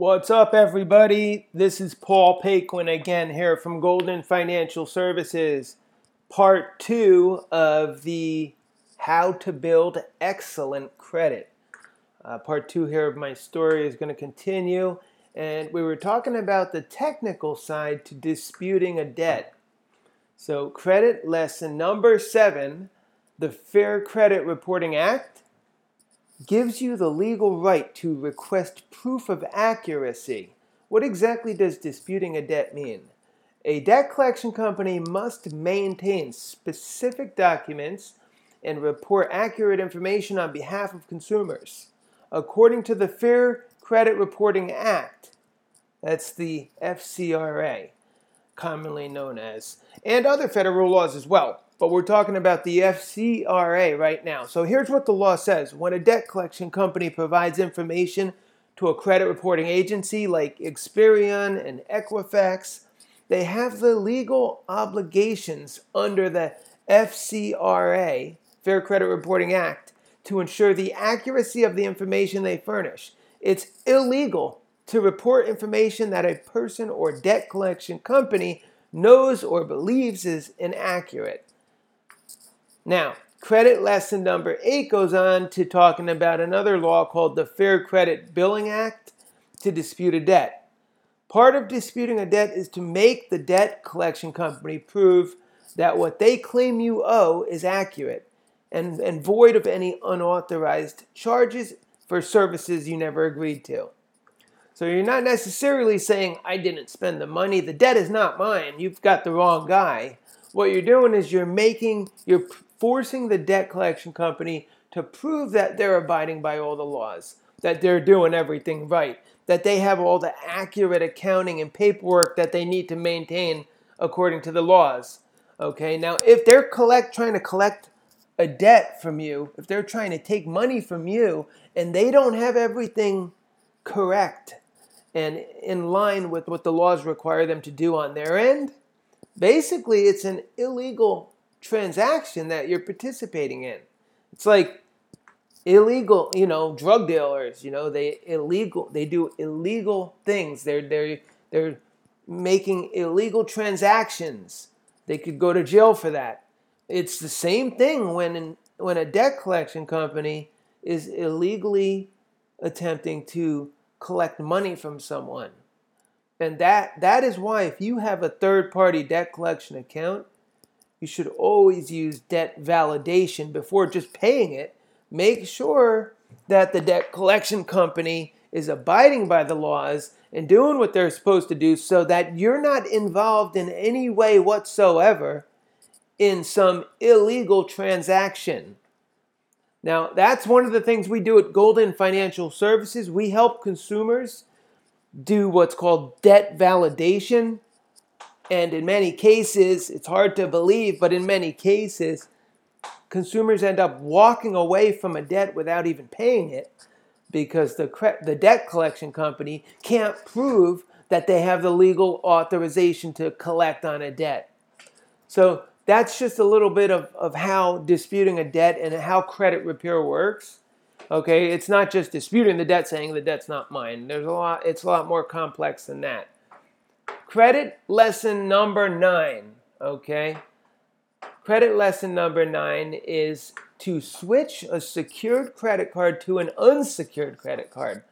What's up, everybody? This is Paul Paquin again here from Golden Financial Services, part two of the How to Build Excellent Credit. Uh, part two here of my story is going to continue, and we were talking about the technical side to disputing a debt. So, credit lesson number seven the Fair Credit Reporting Act gives you the legal right to request proof of accuracy. What exactly does disputing a debt mean? A debt collection company must maintain specific documents and report accurate information on behalf of consumers. According to the Fair Credit Reporting Act, that's the FCRA, commonly known as, and other federal laws as well but we're talking about the FCRA right now. So here's what the law says when a debt collection company provides information to a credit reporting agency like Experian and Equifax, they have the legal obligations under the FCRA, Fair Credit Reporting Act, to ensure the accuracy of the information they furnish. It's illegal to report information that a person or debt collection company knows or believes is inaccurate. Now, credit lesson number eight goes on to talking about another law called the Fair Credit Billing Act to dispute a debt. Part of disputing a debt is to make the debt collection company prove that what they claim you owe is accurate and, and void of any unauthorized charges for services you never agreed to. So you're not necessarily saying, I didn't spend the money, the debt is not mine, you've got the wrong guy. What you're doing is you're making, you're forcing the debt collection company to prove that they're abiding by all the laws, that they're doing everything right, that they have all the accurate accounting and paperwork that they need to maintain according to the laws. Okay, now if they're collect trying to collect a debt from you, if they're trying to take money from you and they don't have everything correct and in line with what the laws require them to do on their end, basically it's an illegal transaction that you're participating in. It's like illegal, you know, drug dealers, you know, they illegal they do illegal things. They're they're they're making illegal transactions. They could go to jail for that. It's the same thing when in, when a debt collection company is illegally attempting to collect money from someone. And that that is why if you have a third party debt collection account, you should always use debt validation before just paying it. Make sure that the debt collection company is abiding by the laws and doing what they're supposed to do so that you're not involved in any way whatsoever in some illegal transaction. Now, that's one of the things we do at Golden Financial Services. We help consumers do what's called debt validation. And in many cases, it's hard to believe, but in many cases, consumers end up walking away from a debt without even paying it because the, cre- the debt collection company can't prove that they have the legal authorization to collect on a debt. So that's just a little bit of, of how disputing a debt and how credit repair works. Okay, it's not just disputing the debt saying the debt's not mine. There's a lot it's a lot more complex than that. Credit lesson number nine, okay? Credit lesson number nine is to switch a secured credit card to an unsecured credit card.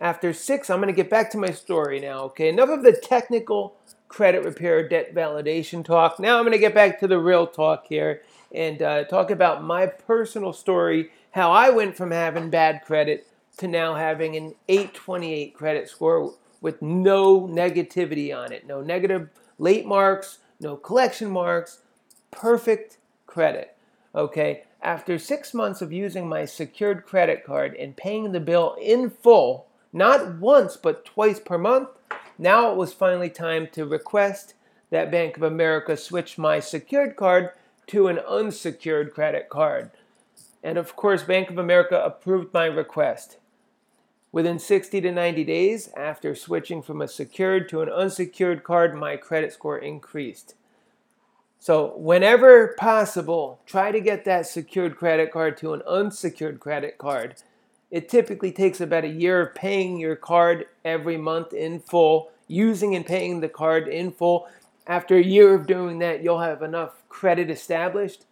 After six, I'm going to get back to my story now, okay? Enough of the technical credit repair debt validation talk. Now I'm going to get back to the real talk here and uh, talk about my personal story, how I went from having bad credit to now having an 828 credit score with no negativity on it. No negative late marks, no collection marks, perfect credit. Okay, after six months of using my secured credit card and paying the bill in full, not once but twice per month, now it was finally time to request that Bank of America switch my secured card to an unsecured credit card. And of course, Bank of America approved my request. Within 60 to 90 days after switching from a secured to an unsecured card, my credit score increased. So, whenever possible, try to get that secured credit card to an unsecured credit card. It typically takes about a year of paying your card every month in full, using and paying the card in full. After a year of doing that, you'll have enough credit established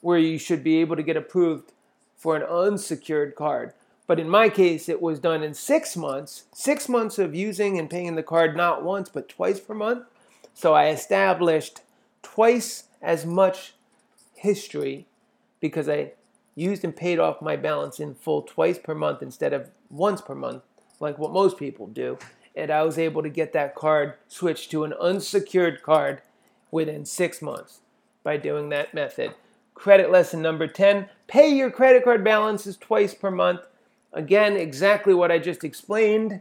where you should be able to get approved for an unsecured card. But in my case, it was done in six months, six months of using and paying the card not once, but twice per month. So I established twice as much history because I used and paid off my balance in full twice per month instead of once per month, like what most people do. And I was able to get that card switched to an unsecured card within six months by doing that method. Credit lesson number 10 pay your credit card balances twice per month. Again, exactly what I just explained.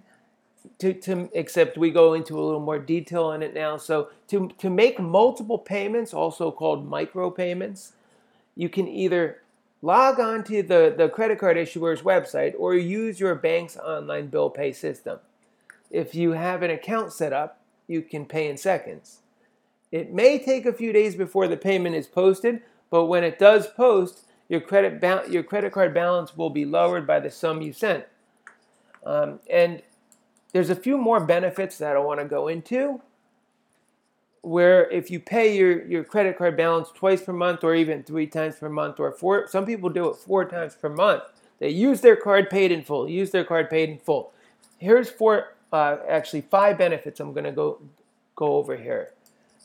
To, to, except we go into a little more detail on it now. So to, to make multiple payments, also called micro payments, you can either log on to the, the credit card issuer's website or use your bank's online bill pay system. If you have an account set up, you can pay in seconds. It may take a few days before the payment is posted, but when it does post, your credit, ba- your credit card balance will be lowered by the sum you sent. Um, and there's a few more benefits that I want to go into. Where if you pay your, your credit card balance twice per month or even three times per month or four, some people do it four times per month. They use their card paid in full, use their card paid in full. Here's four, uh, actually five benefits I'm going to go, go over here.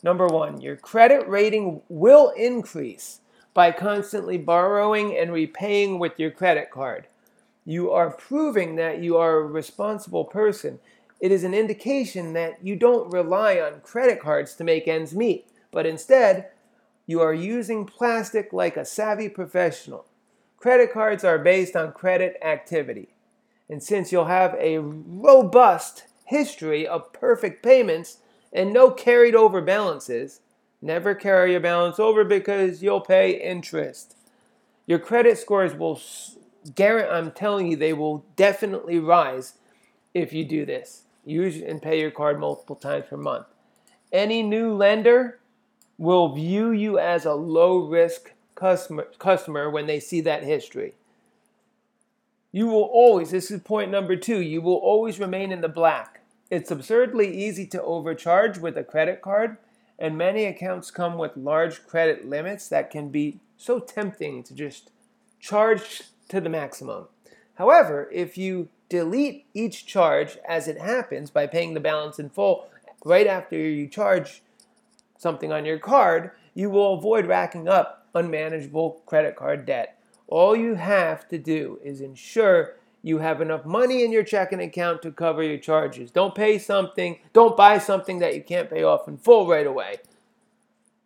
Number one, your credit rating will increase by constantly borrowing and repaying with your credit card. You are proving that you are a responsible person. It is an indication that you don't rely on credit cards to make ends meet, but instead, you are using plastic like a savvy professional. Credit cards are based on credit activity. And since you'll have a robust history of perfect payments and no carried over balances, never carry your balance over because you'll pay interest. Your credit scores will guarantee, I'm telling you, they will definitely rise if you do this. Use and pay your card multiple times per month. Any new lender will view you as a low risk customer, customer when they see that history. You will always, this is point number two, you will always remain in the black. It's absurdly easy to overcharge with a credit card, and many accounts come with large credit limits that can be so tempting to just charge to the maximum. However, if you delete each charge as it happens by paying the balance in full right after you charge something on your card, you will avoid racking up unmanageable credit card debt. All you have to do is ensure you have enough money in your checking account to cover your charges. Don't pay something, don't buy something that you can't pay off in full right away.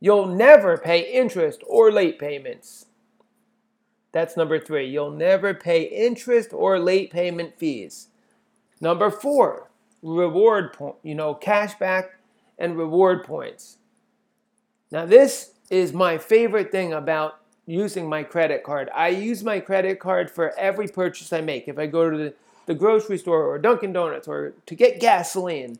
You'll never pay interest or late payments. That's number three. You'll never pay interest or late payment fees. Number four, reward point, you know, cashback and reward points. Now, this is my favorite thing about using my credit card. I use my credit card for every purchase I make. If I go to the, the grocery store or Dunkin' Donuts or to get gasoline,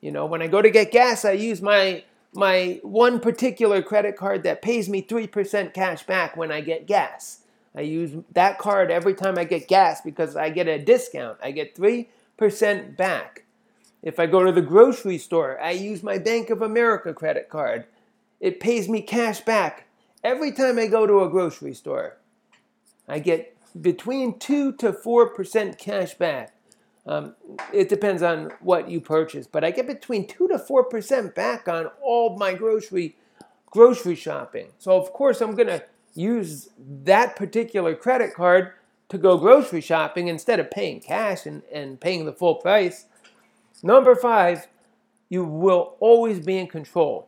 you know, when I go to get gas, I use my my one particular credit card that pays me 3% cash back when I get gas. I use that card every time I get gas because I get a discount. I get 3% back. If I go to the grocery store, I use my Bank of America credit card. It pays me cash back every time I go to a grocery store. I get between 2 to 4% cash back. Um, it depends on what you purchase, but I get between 2 to 4% back on all my grocery grocery shopping. So of course I'm going to use that particular credit card to go grocery shopping instead of paying cash and, and paying the full price. Number five, you will always be in control.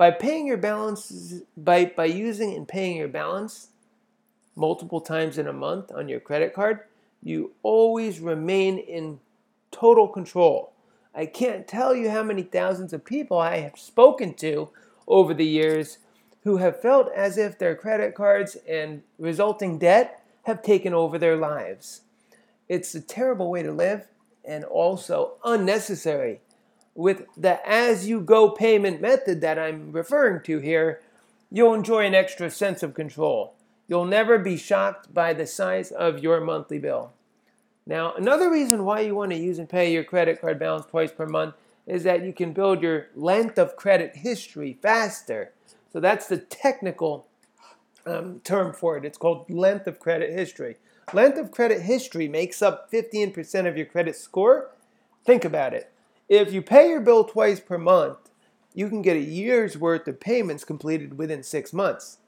By paying your balance, by, by using and paying your balance multiple times in a month on your credit card, you always remain in total control. I can't tell you how many thousands of people I have spoken to over the years who have felt as if their credit cards and resulting debt have taken over their lives. It's a terrible way to live and also unnecessary. With the as you go payment method that I'm referring to here, you'll enjoy an extra sense of control. You'll never be shocked by the size of your monthly bill. Now, another reason why you want to use and pay your credit card balance twice per month is that you can build your length of credit history faster. So that's the technical um, term for it. It's called length of credit history. Length of credit history makes up 15% of your credit score. Think about it. If you pay your bill twice per month, you can get a year's worth of payments completed within six months.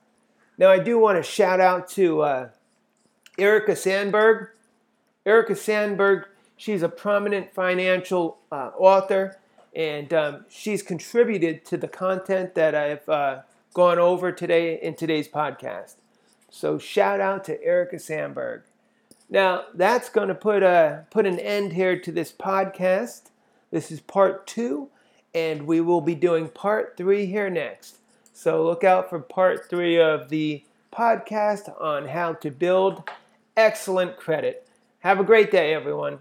Now, I do want to shout out to uh, Erica Sandberg. Erica Sandberg, she's a prominent financial uh, author, and um, she's contributed to the content that I've uh, gone over today in today's podcast. So, shout out to Erica Sandberg. Now, that's going to put, a, put an end here to this podcast. This is part two, and we will be doing part three here next. So look out for part three of the podcast on how to build excellent credit. Have a great day, everyone.